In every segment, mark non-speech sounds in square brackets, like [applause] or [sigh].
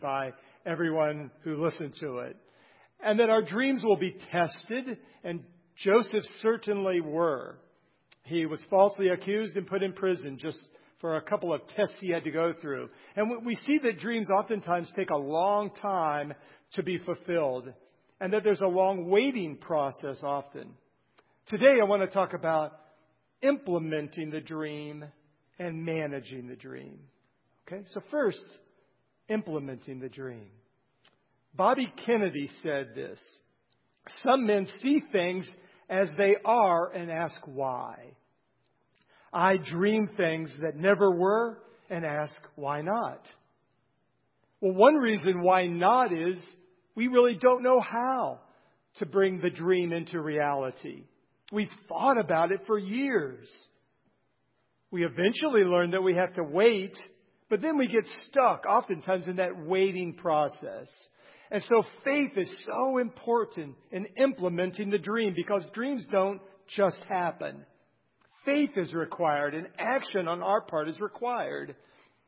by everyone who listened to it. And that our dreams will be tested, and Joseph certainly were. He was falsely accused and put in prison just for a couple of tests he had to go through. And we see that dreams oftentimes take a long time to be fulfilled, and that there's a long waiting process often. Today, I want to talk about implementing the dream and managing the dream. Okay, so first, implementing the dream. Bobby Kennedy said this Some men see things as they are and ask why. I dream things that never were and ask why not. Well, one reason why not is we really don't know how to bring the dream into reality. We've thought about it for years. We eventually learn that we have to wait, but then we get stuck oftentimes in that waiting process. And so faith is so important in implementing the dream because dreams don't just happen. Faith is required and action on our part is required.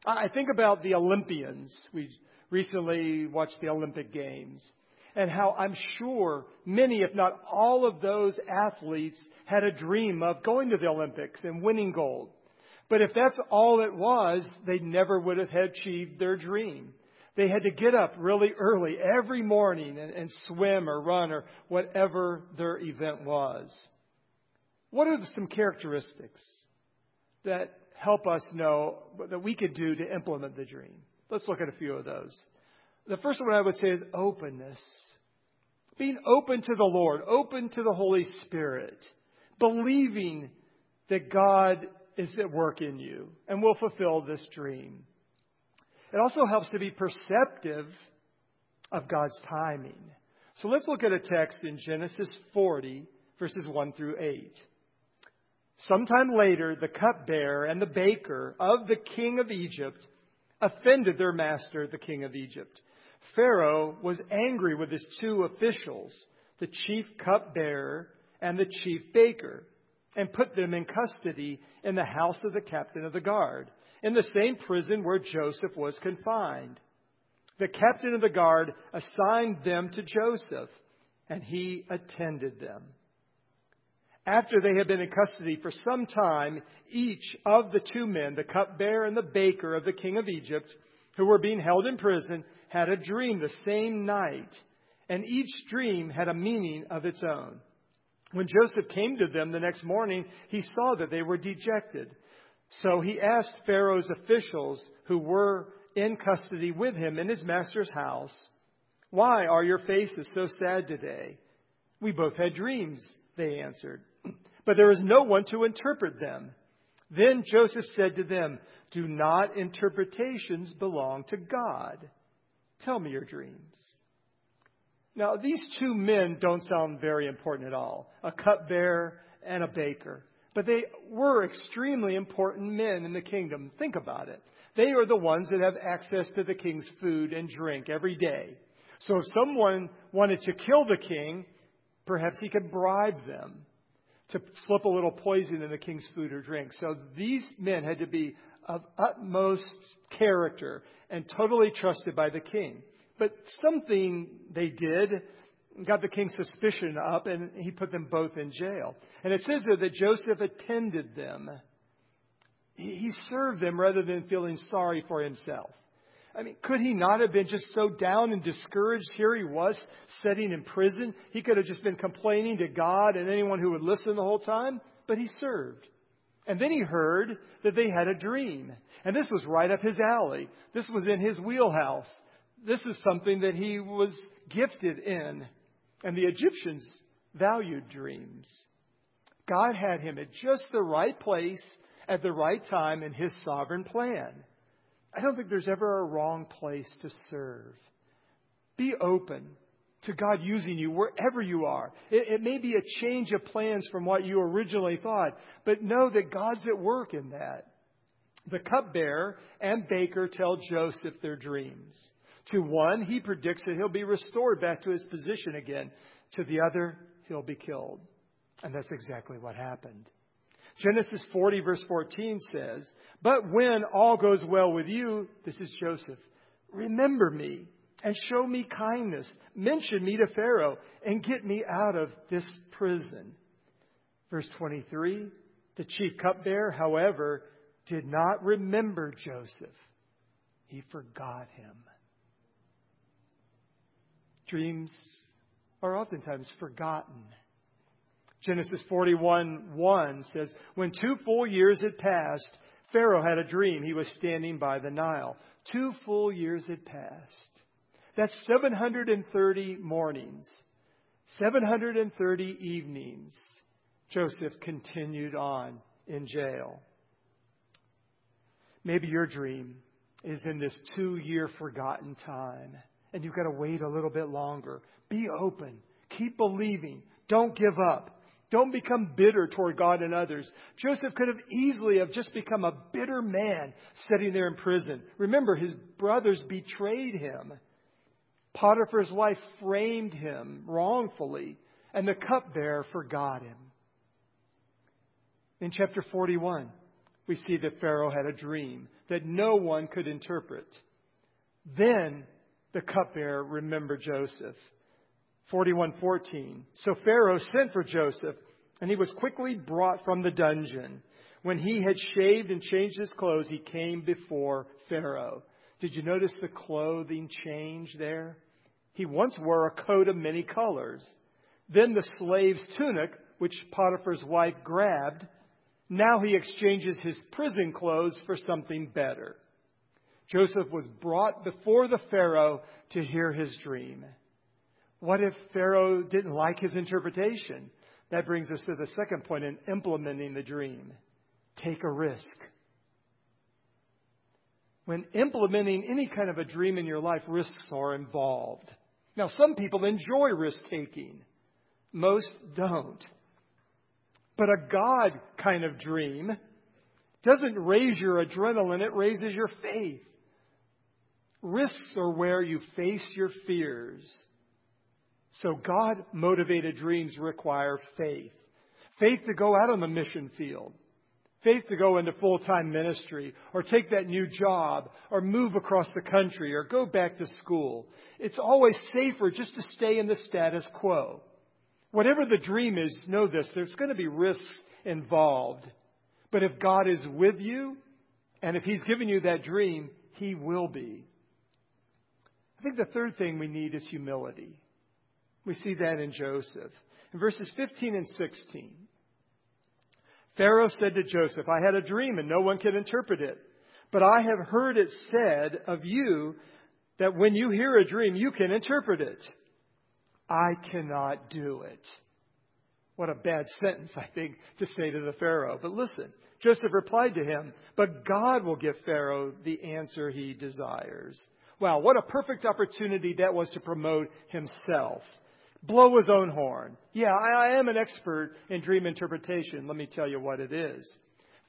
I think about the Olympians. We recently watched the Olympic Games and how I'm sure many, if not all of those athletes had a dream of going to the Olympics and winning gold. But if that's all it was, they never would have achieved their dream. They had to get up really early every morning and, and swim or run or whatever their event was. What are some characteristics that help us know that we could do to implement the dream? Let's look at a few of those. The first one I would say is openness. Being open to the Lord, open to the Holy Spirit, believing that God is at work in you and will fulfill this dream. It also helps to be perceptive of God's timing. So let's look at a text in Genesis 40, verses 1 through 8. Sometime later, the cupbearer and the baker of the king of Egypt offended their master, the king of Egypt. Pharaoh was angry with his two officials, the chief cupbearer and the chief baker and put them in custody in the house of the captain of the guard, in the same prison where Joseph was confined. The captain of the guard assigned them to Joseph, and he attended them. After they had been in custody for some time, each of the two men, the cupbearer and the baker of the king of Egypt, who were being held in prison, had a dream the same night, and each dream had a meaning of its own. When Joseph came to them the next morning, he saw that they were dejected. So he asked Pharaoh's officials who were in custody with him in his master's house, Why are your faces so sad today? We both had dreams, they answered, but there is no one to interpret them. Then Joseph said to them, Do not interpretations belong to God? Tell me your dreams. Now, these two men don't sound very important at all a cupbearer and a baker. But they were extremely important men in the kingdom. Think about it. They are the ones that have access to the king's food and drink every day. So if someone wanted to kill the king, perhaps he could bribe them to slip a little poison in the king's food or drink. So these men had to be of utmost character and totally trusted by the king. But something they did got the king's suspicion up, and he put them both in jail. And it says there that Joseph attended them. He served them rather than feeling sorry for himself. I mean, could he not have been just so down and discouraged? Here he was, sitting in prison. He could have just been complaining to God and anyone who would listen the whole time, but he served. And then he heard that they had a dream. And this was right up his alley. This was in his wheelhouse this is something that he was gifted in. And the Egyptians valued dreams. God had him at just the right place at the right time in his sovereign plan. I don't think there's ever a wrong place to serve. Be open to God using you wherever you are. It, it, may be a change of plans from what you originally thought, but know that God's at work in that. The cupbearer and baker tell Joseph their dreams. To one, he predicts that he'll be restored back to his position again. To the other, he'll be killed. And that's exactly what happened. Genesis 40, verse 14 says, But when all goes well with you, this is Joseph remember me and show me kindness. Mention me to Pharaoh and get me out of this prison. Verse 23 The chief cupbearer, however, did not remember Joseph, he forgot him. Dreams are oftentimes forgotten. Genesis 41 1 says, When two full years had passed, Pharaoh had a dream. He was standing by the Nile. Two full years had passed. That's 730 mornings, 730 evenings. Joseph continued on in jail. Maybe your dream is in this two year forgotten time, and you've got to wait a little bit longer. Be open. Keep believing. Don't give up. Don't become bitter toward God and others. Joseph could have easily have just become a bitter man sitting there in prison. Remember, his brothers betrayed him. Potiphar's wife framed him wrongfully, and the cupbearer forgot him. In chapter 41, we see that Pharaoh had a dream that no one could interpret. Then the cupbearer remembered Joseph 41:14. So Pharaoh sent for Joseph, and he was quickly brought from the dungeon. When he had shaved and changed his clothes, he came before Pharaoh. Did you notice the clothing change there? He once wore a coat of many colors. Then the slave's tunic, which Potiphar's wife grabbed, now he exchanges his prison clothes for something better. Joseph was brought before the Pharaoh to hear his dream. What if Pharaoh didn't like his interpretation? That brings us to the second point in implementing the dream. Take a risk. When implementing any kind of a dream in your life, risks are involved. Now, some people enjoy risk taking, most don't. But a God kind of dream doesn't raise your adrenaline, it raises your faith. Risks are where you face your fears so God motivated dreams require faith. Faith to go out on the mission field. Faith to go into full time ministry or take that new job or move across the country or go back to school. It's always safer just to stay in the status quo. Whatever the dream is, know this there's going to be risks involved. But if God is with you and if He's given you that dream, He will be. I think the third thing we need is humility. We see that in Joseph. In verses 15 and 16, Pharaoh said to Joseph, I had a dream and no one could interpret it. But I have heard it said of you that when you hear a dream, you can interpret it. I cannot do it. What a bad sentence, I think, to say to the Pharaoh. But listen, Joseph replied to him, But God will give Pharaoh the answer he desires. Wow, what a perfect opportunity that was to promote himself blow his own horn. Yeah, I, I am an expert in dream interpretation. Let me tell you what it is.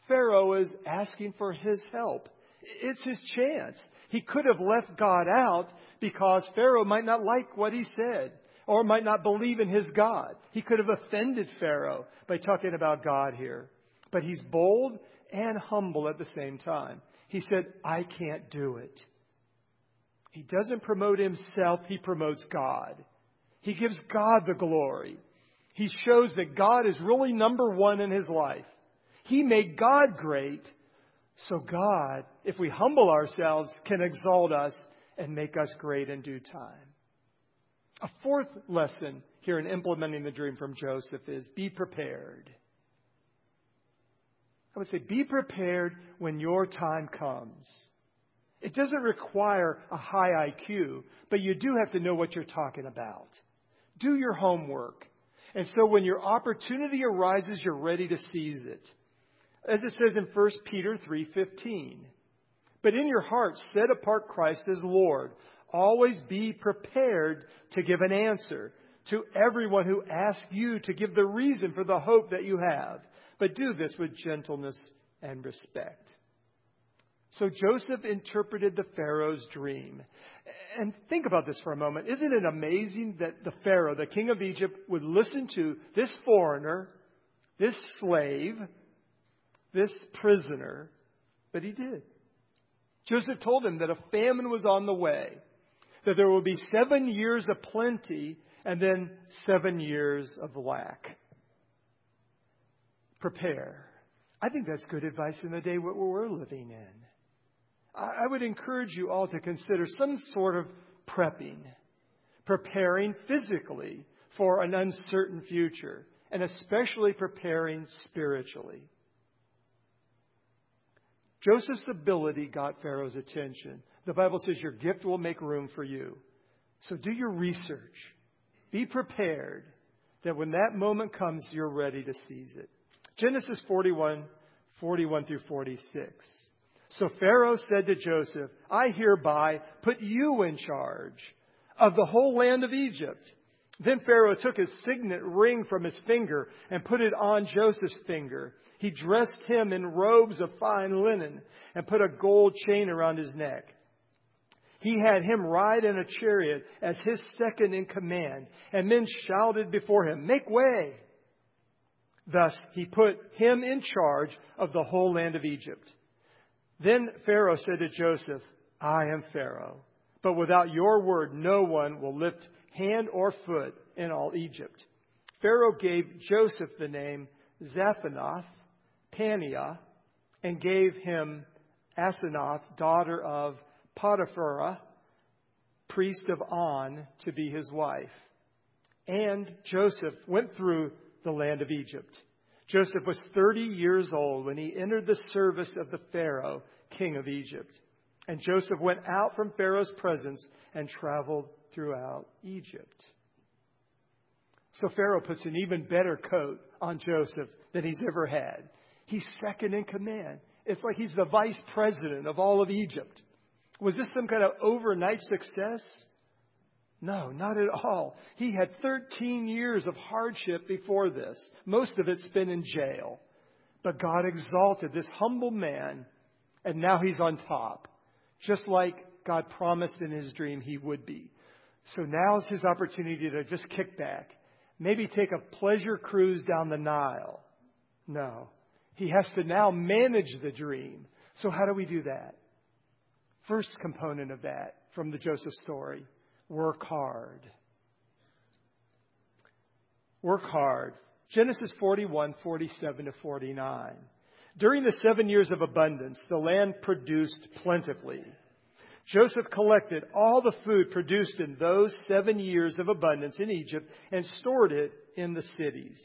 Pharaoh is asking for his help. It's his chance. He could have left God out because Pharaoh might not like what he said or might not believe in his God. He could have offended Pharaoh by talking about God here. But he's bold and humble at the same time. He said, I can't do it. He doesn't promote himself, he promotes God. He gives God the glory. He shows that God is really number one in his life. He made God great, so God, if we humble ourselves, can exalt us and make us great in due time. A fourth lesson here in implementing the dream from Joseph is be prepared. I would say be prepared when your time comes. It doesn't require a high IQ, but you do have to know what you're talking about. Do your homework. And so when your opportunity arises, you're ready to seize it. As it says in 1 Peter 3:15. But in your heart set apart Christ as Lord. Always be prepared to give an answer to everyone who asks you to give the reason for the hope that you have. But do this with gentleness and respect. So Joseph interpreted the Pharaoh's dream. And think about this for a moment. Isn't it amazing that the Pharaoh, the king of Egypt, would listen to this foreigner, this slave, this prisoner? But he did. Joseph told him that a famine was on the way, that there would be seven years of plenty and then seven years of lack. Prepare. I think that's good advice in the day what we're living in. I would encourage you all to consider some sort of prepping, preparing physically for an uncertain future, and especially preparing spiritually. Joseph's ability got Pharaoh's attention. The Bible says your gift will make room for you. So do your research. Be prepared that when that moment comes, you're ready to seize it. Genesis 41, 41 through 46. So Pharaoh said to Joseph, I hereby put you in charge of the whole land of Egypt. Then Pharaoh took his signet ring from his finger and put it on Joseph's finger. He dressed him in robes of fine linen and put a gold chain around his neck. He had him ride in a chariot as his second in command, and men shouted before him, Make way! Thus he put him in charge of the whole land of Egypt. Then Pharaoh said to Joseph, I am Pharaoh, but without your word no one will lift hand or foot in all Egypt. Pharaoh gave Joseph the name Zaphenath Paneah and gave him Asenath, daughter of Potiphera, priest of On, to be his wife. And Joseph went through the land of Egypt. Joseph was 30 years old when he entered the service of the Pharaoh, king of Egypt. And Joseph went out from Pharaoh's presence and traveled throughout Egypt. So Pharaoh puts an even better coat on Joseph than he's ever had. He's second in command. It's like he's the vice president of all of Egypt. Was this some kind of overnight success? No, not at all. He had 13 years of hardship before this, most of it spent in jail. But God exalted this humble man, and now he's on top, just like God promised in his dream he would be. So now's his opportunity to just kick back, maybe take a pleasure cruise down the Nile. No, he has to now manage the dream. So, how do we do that? First component of that from the Joseph story work hard. Work hard. Genesis 41, 47 to 49. During the seven years of abundance, the land produced plentifully. Joseph collected all the food produced in those seven years of abundance in Egypt and stored it in the cities.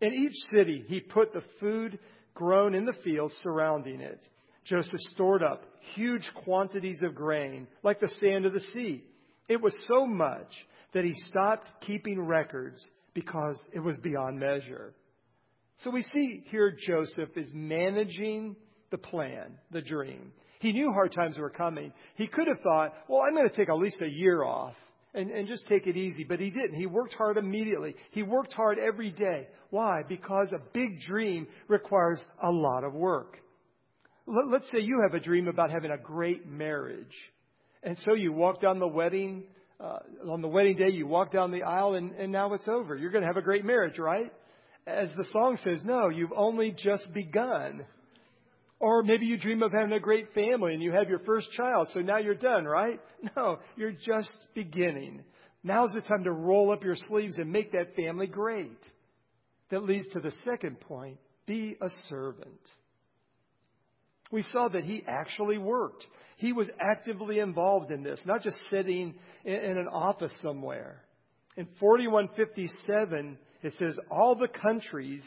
In each city, he put the food grown in the fields surrounding it. Joseph stored up huge quantities of grain, like the sand of the sea. It was so much that he stopped keeping records because it was beyond measure. So we see here Joseph is managing the plan, the dream. He knew hard times were coming. He could have thought, well, I'm going to take at least a year off and, and just take it easy. But he didn't. He worked hard immediately. He worked hard every day. Why? Because a big dream requires a lot of work. Let's say you have a dream about having a great marriage. And so you walk down the wedding, uh, on the wedding day, you walk down the aisle and, and now it's over. You're going to have a great marriage, right? As the song says, no, you've only just begun. Or maybe you dream of having a great family and you have your first child, so now you're done, right? [laughs] No, you're just beginning. Now's the time to roll up your sleeves and make that family great. That leads to the second point be a servant. We saw that he actually worked. He was actively involved in this, not just sitting in, an office somewhere. In 4157, it says, All the countries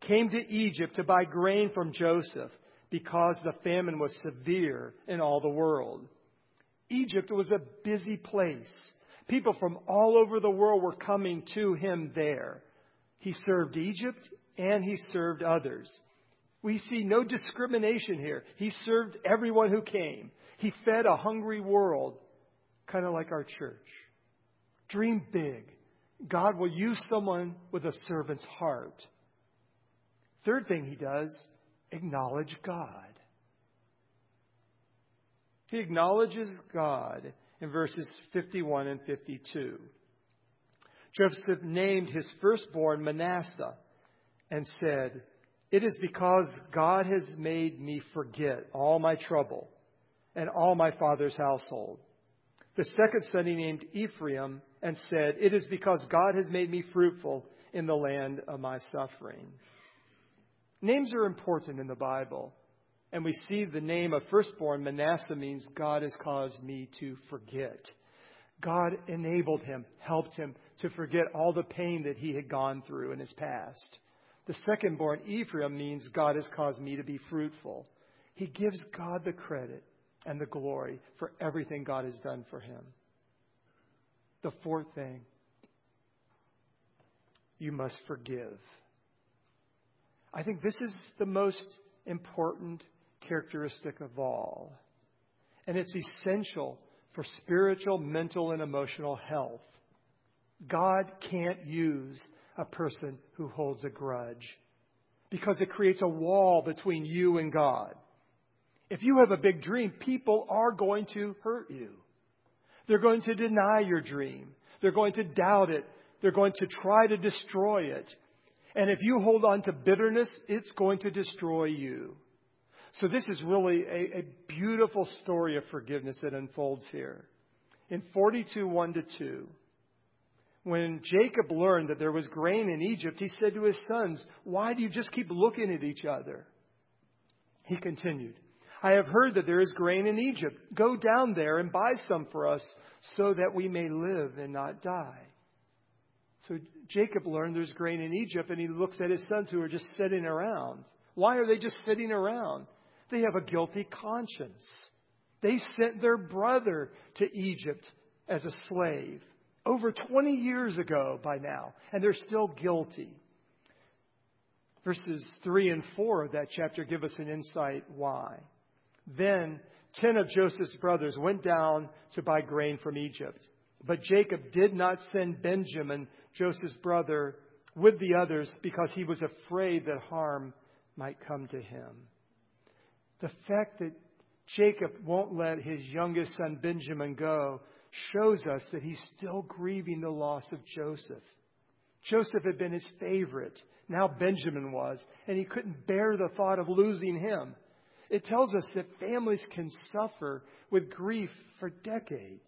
came to Egypt to buy grain from Joseph because the famine was severe in all the world. Egypt was a busy place. People from all over the world were coming to him there. He served Egypt and he served others. We see no discrimination here. He served everyone who came. He fed a hungry world, kind of like our church. Dream big. God will use someone with a servant's heart. Third thing he does, acknowledge God. He acknowledges God in verses 51 and 52. Joseph named his firstborn Manasseh and said, It is because God has made me forget all my trouble and all my father's household. The second son he named Ephraim and said, It is because God has made me fruitful in the land of my suffering. Names are important in the Bible. And we see the name of firstborn Manasseh means God has caused me to forget. God enabled him, helped him to forget all the pain that he had gone through in his past. The secondborn Ephraim means God has caused me to be fruitful. He gives God the credit and the glory for everything God has done for him. The fourth thing, you must forgive. I think this is the most important characteristic of all. And it's essential for spiritual, mental, and emotional health. God can't use a person who holds a grudge because it creates a wall between you and God. If you have a big dream, people are going to hurt you. They're going to deny your dream. They're going to doubt it. They're going to try to destroy it. And if you hold on to bitterness, it's going to destroy you. So, this is really a, a beautiful story of forgiveness that unfolds here. In 42 1 to 2, when Jacob learned that there was grain in Egypt, he said to his sons, Why do you just keep looking at each other? He continued, I have heard that there is grain in Egypt. Go down there and buy some for us so that we may live and not die. So Jacob learned there's grain in Egypt and he looks at his sons who are just sitting around. Why are they just sitting around? They have a guilty conscience. They sent their brother to Egypt as a slave over 20 years ago by now, and they're still guilty. Verses 3 and 4 of that chapter give us an insight why. Then ten of Joseph's brothers went down to buy grain from Egypt. But Jacob did not send Benjamin, Joseph's brother, with the others because he was afraid that harm might come to him. The fact that Jacob won't let his youngest son Benjamin go shows us that he's still grieving the loss of Joseph. Joseph had been his favorite. Now Benjamin was, and he couldn't bear the thought of losing him. It tells us that families can suffer with grief for decades.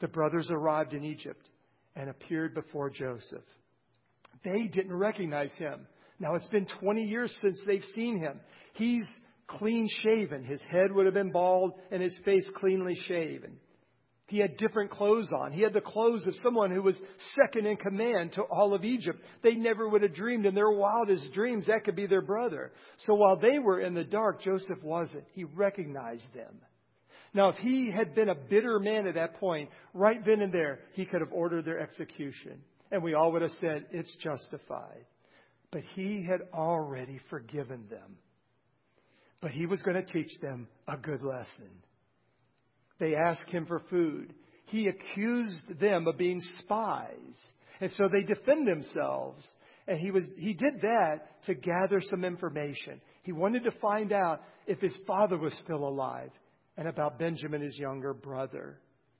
The brothers arrived in Egypt and appeared before Joseph. They didn't recognize him. Now it's been 20 years since they've seen him. He's clean shaven. His head would have been bald and his face cleanly shaven. He had different clothes on. He had the clothes of someone who was second in command to all of Egypt. They never would have dreamed in their wildest dreams that could be their brother. So while they were in the dark, Joseph wasn't. He recognized them. Now, if he had been a bitter man at that point, right then and there, he could have ordered their execution. And we all would have said, it's justified. But he had already forgiven them. But he was going to teach them a good lesson. They asked him for food. He accused them of being spies. And so they defend themselves. And he, was, he did that to gather some information. He wanted to find out if his father was still alive and about Benjamin, his younger brother.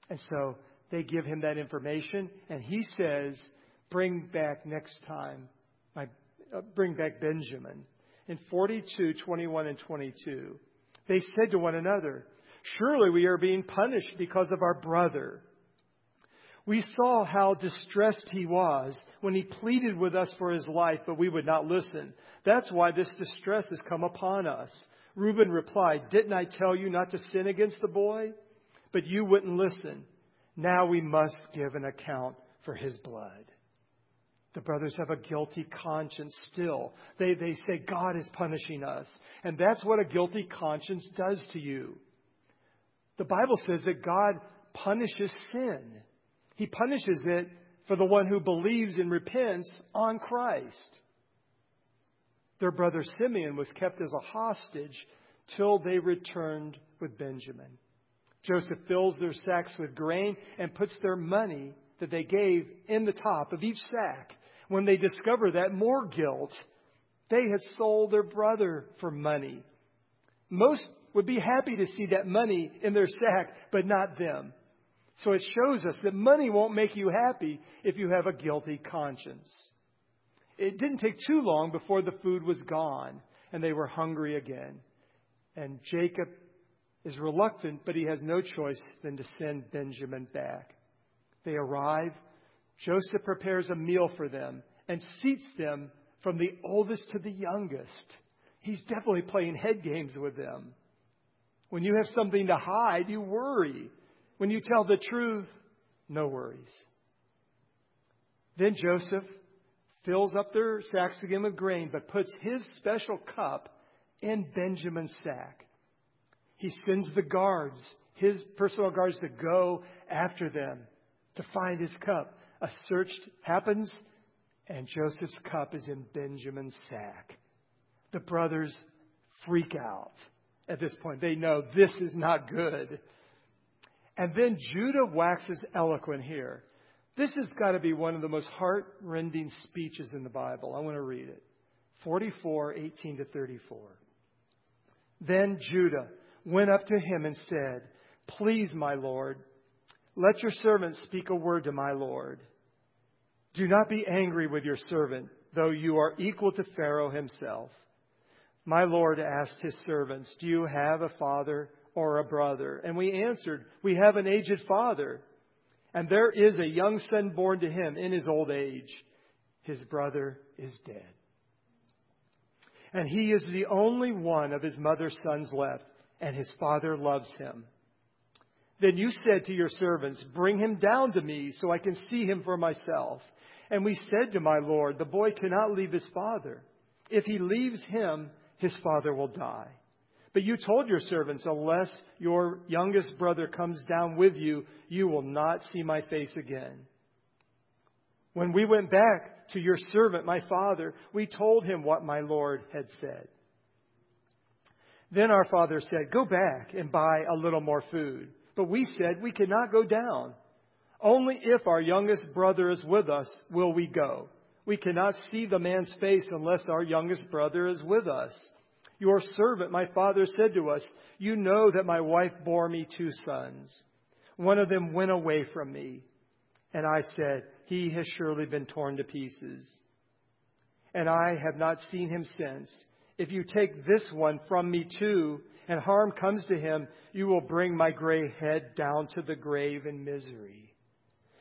And so they give him that information, and he says, Bring back next time, my, uh, bring back Benjamin. In 42, 21, and 22, they said to one another, Surely we are being punished because of our brother. We saw how distressed he was when he pleaded with us for his life, but we would not listen. That's why this distress has come upon us. Reuben replied, Didn't I tell you not to sin against the boy? But you wouldn't listen. Now we must give an account for his blood. The brothers have a guilty conscience still. They, they say, God is punishing us. And that's what a guilty conscience does to you. The Bible says that God punishes sin. He punishes it for the one who believes and repents on Christ. Their brother Simeon was kept as a hostage till they returned with Benjamin. Joseph fills their sacks with grain and puts their money that they gave in the top of each sack. When they discover that, more guilt. They had sold their brother for money. Most would be happy to see that money in their sack, but not them. So it shows us that money won't make you happy if you have a guilty conscience. It didn't take too long before the food was gone and they were hungry again. And Jacob is reluctant, but he has no choice than to send Benjamin back. They arrive. Joseph prepares a meal for them and seats them from the oldest to the youngest. He's definitely playing head games with them. When you have something to hide, you worry. When you tell the truth, no worries. Then Joseph fills up their sacks again with grain, but puts his special cup in Benjamin's sack. He sends the guards, his personal guards, to go after them to find his cup. A search happens, and Joseph's cup is in Benjamin's sack. The brothers freak out at this point. They know this is not good. And then Judah waxes eloquent here. This has got to be one of the most heart-rending speeches in the Bible. I want to read it. 44, 18 to 34. Then Judah went up to him and said, Please, my Lord, let your servant speak a word to my Lord. Do not be angry with your servant, though you are equal to Pharaoh himself. My Lord asked his servants, Do you have a father or a brother? And we answered, We have an aged father, and there is a young son born to him in his old age. His brother is dead. And he is the only one of his mother's sons left, and his father loves him. Then you said to your servants, Bring him down to me so I can see him for myself. And we said to my Lord, The boy cannot leave his father. If he leaves him, his father will die. But you told your servants, Unless your youngest brother comes down with you, you will not see my face again. When we went back to your servant, my father, we told him what my Lord had said. Then our father said, Go back and buy a little more food. But we said, We cannot go down. Only if our youngest brother is with us will we go. We cannot see the man's face unless our youngest brother is with us. Your servant, my father, said to us, You know that my wife bore me two sons. One of them went away from me. And I said, He has surely been torn to pieces. And I have not seen him since. If you take this one from me too, and harm comes to him, you will bring my gray head down to the grave in misery.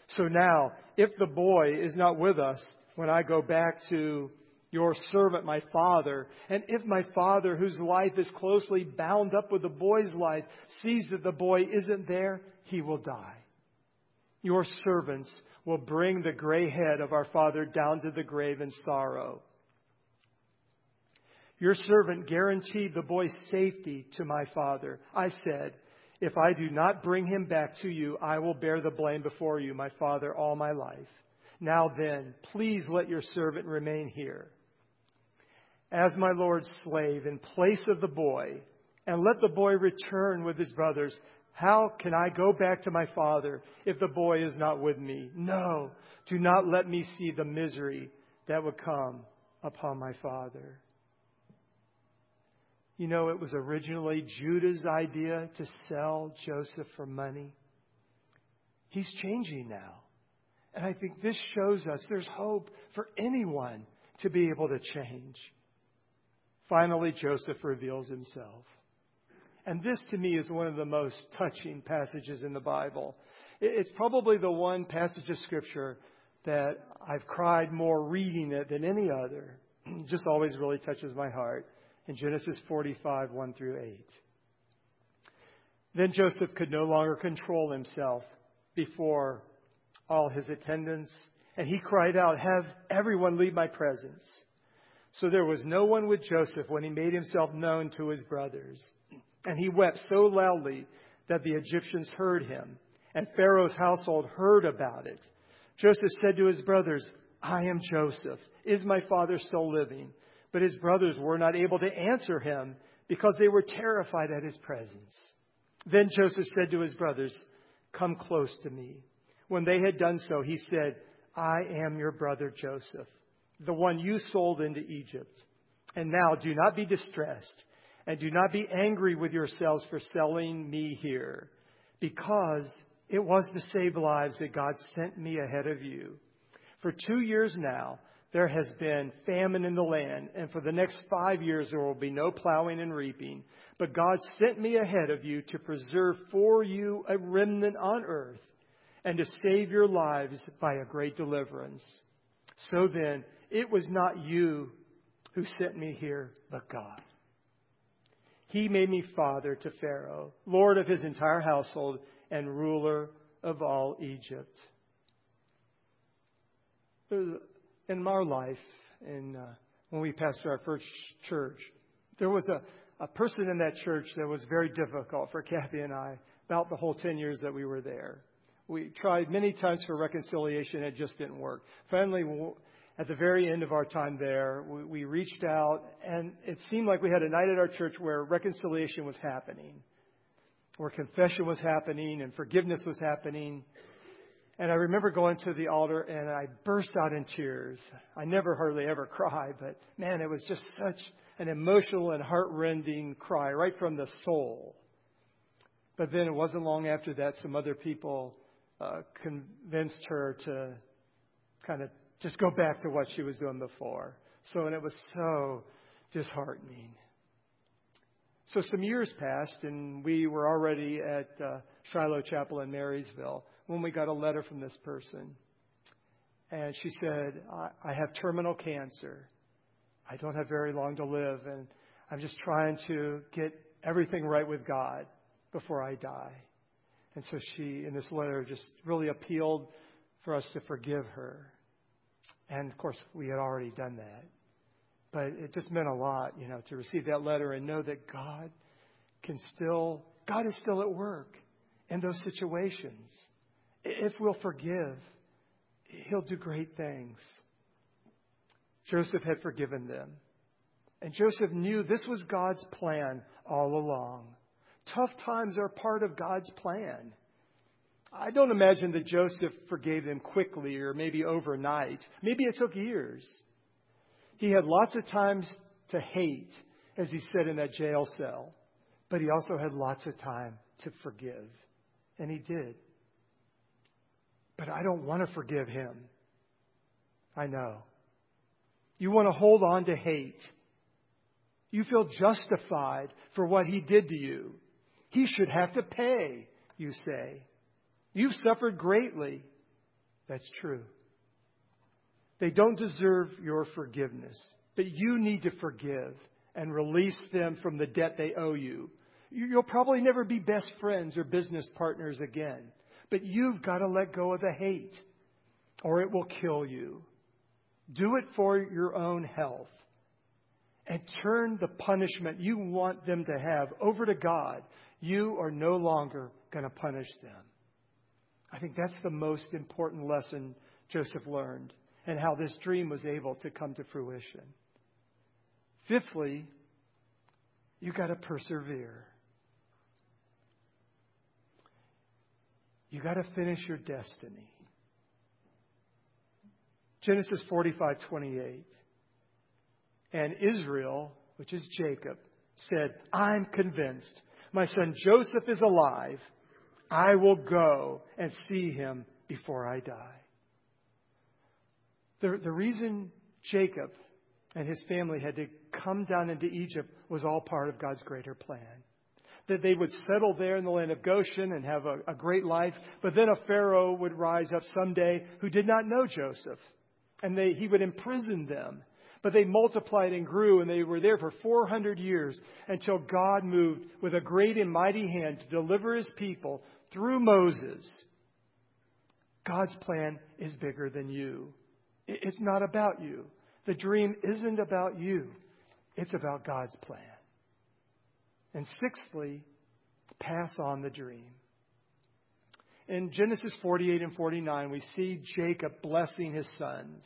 So now, if the boy is not with us when I go back to your servant, my father, and if my father, whose life is closely bound up with the boy's life, sees that the boy isn't there, he will die. Your servants will bring the gray head of our father down to the grave in sorrow. Your servant guaranteed the boy's safety to my father. I said, If I do not bring him back to you, I will bear the blame before you, my father, all my life. Now then, please let your servant remain here as my Lord's slave in place of the boy, and let the boy return with his brothers. How can I go back to my father if the boy is not with me? No, do not let me see the misery that would come upon my father. You know, it was originally Judah's idea to sell Joseph for money. He's changing now. And I think this shows us there's hope for anyone to be able to change. Finally, Joseph reveals himself. And this to me is one of the most touching passages in the Bible. It's probably the one passage of Scripture that I've cried more reading it than any other. It just always really touches my heart in Genesis 45, 1 through 8. Then Joseph could no longer control himself before all his attendants, and he cried out, Have everyone leave my presence. So there was no one with Joseph when he made himself known to his brothers. And he wept so loudly that the Egyptians heard him, and Pharaoh's household heard about it. Joseph said to his brothers, I am Joseph. Is my father still living? But his brothers were not able to answer him because they were terrified at his presence. Then Joseph said to his brothers, Come close to me. When they had done so, he said, I am your brother Joseph the one you sold into Egypt. And now do not be distressed and do not be angry with yourselves for selling me here, because it was to save lives that God sent me ahead of you. For two years now, there has been famine in the land, and for the next five years there will be no plowing and reaping. But God sent me ahead of you to preserve for you a remnant on earth and to save your lives by a great deliverance. So then, it was not you who sent me here, but God. He made me father to Pharaoh, lord of his entire household, and ruler of all Egypt. In our life, in, uh, when we pastored our first church, there was a, a person in that church that was very difficult for Kathy and I about the whole 10 years that we were there. We tried many times for reconciliation, it just didn't work. Finally, at the very end of our time there, we, we reached out, and it seemed like we had a night at our church where reconciliation was happening, where confession was happening, and forgiveness was happening. And I remember going to the altar and I burst out in tears. I never hardly ever cry, but man, it was just such an emotional and heart-rending cry right from the soul. But then it wasn't long after that, some other people uh, convinced her to kind of just go back to what she was doing before. So, and it was so disheartening. So some years passed, and we were already at uh, Shiloh Chapel in Marysville when we got a letter from this person. And she said, I, I have terminal cancer. I don't have very long to live, and I'm just trying to get everything right with God before I die. And so she, in this letter, just really appealed for us to forgive her. And of course, we had already done that. But it just meant a lot, you know, to receive that letter and know that God can still, God is still at work in those situations. If we'll forgive, He'll do great things. Joseph had forgiven them. And Joseph knew this was God's plan all along. Tough times are part of God's plan. I don't imagine that Joseph forgave them quickly or maybe overnight. Maybe it took years. He had lots of times to hate, as he said in that jail cell, but he also had lots of time to forgive. And he did. But I don't want to forgive him. I know. You want to hold on to hate. You feel justified for what he did to you. He should have to pay, you say. You've suffered greatly. That's true. They don't deserve your forgiveness, but you need to forgive and release them from the debt they owe you. You'll probably never be best friends or business partners again, but you've got to let go of the hate or it will kill you. Do it for your own health and turn the punishment you want them to have over to God. You are no longer going to punish them. I think that's the most important lesson Joseph learned and how this dream was able to come to fruition. Fifthly, you got to persevere. You got to finish your destiny. Genesis 45:28. And Israel, which is Jacob, said, "I'm convinced my son Joseph is alive I will go and see him before I die. The, the reason Jacob and his family had to come down into Egypt was all part of God's greater plan. That they would settle there in the land of Goshen and have a, a great life, but then a Pharaoh would rise up someday who did not know Joseph, and they, he would imprison them but they multiplied and grew, and they were there for 400 years until God moved with a great and mighty hand to deliver his people through Moses. God's plan is bigger than you. It's not about you. The dream isn't about you, it's about God's plan. And sixthly, pass on the dream. In Genesis 48 and 49, we see Jacob blessing his sons.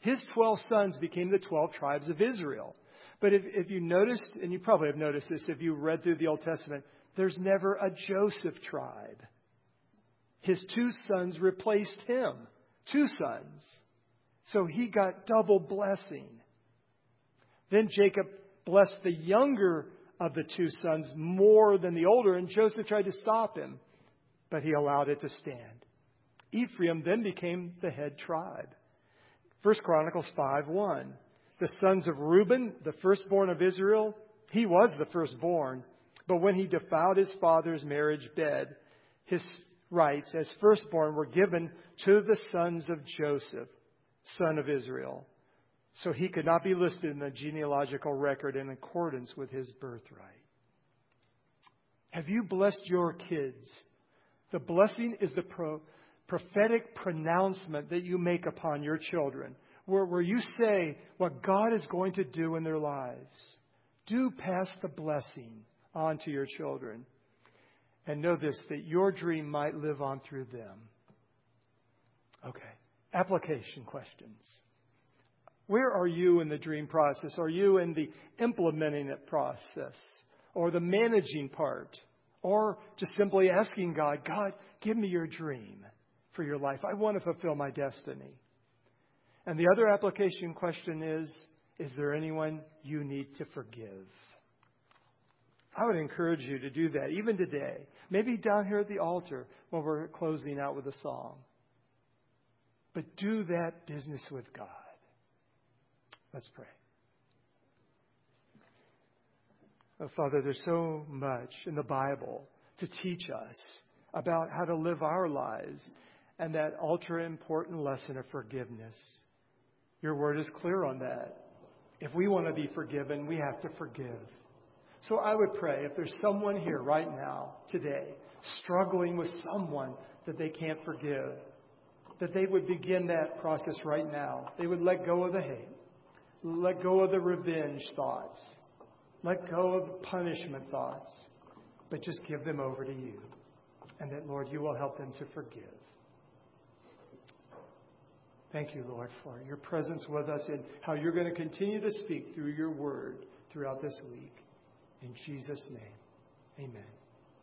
His 12 sons became the 12 tribes of Israel. But if, if you noticed, and you probably have noticed this if you read through the Old Testament, there's never a Joseph tribe. His two sons replaced him. Two sons. So he got double blessing. Then Jacob blessed the younger of the two sons more than the older, and Joseph tried to stop him, but he allowed it to stand. Ephraim then became the head tribe. 1 Chronicles 5 1. The sons of Reuben, the firstborn of Israel, he was the firstborn, but when he defiled his father's marriage bed, his rights as firstborn were given to the sons of Joseph, son of Israel. So he could not be listed in the genealogical record in accordance with his birthright. Have you blessed your kids? The blessing is the pro- prophetic pronouncement that you make upon your children, where, where you say what God is going to do in their lives. Do pass the blessing on to your children. And know this that your dream might live on through them. Okay. Application questions. Where are you in the dream process? Are you in the implementing it process or the managing part? Or just simply asking God, God, give me your dream for your life. I want to fulfill my destiny. And the other application question is Is there anyone you need to forgive? I would encourage you to do that, even today. Maybe down here at the altar when we're closing out with a song. But do that business with God. Let's pray. Oh, Father, there's so much in the Bible to teach us about how to live our lives and that ultra important lesson of forgiveness. Your word is clear on that. If we want to be forgiven, we have to forgive. So I would pray if there's someone here right now, today, struggling with someone that they can't forgive, that they would begin that process right now. They would let go of the hate, let go of the revenge thoughts, let go of the punishment thoughts, but just give them over to you. And that, Lord, you will help them to forgive. Thank you, Lord, for your presence with us and how you're going to continue to speak through your word throughout this week. In Jesus' name, amen.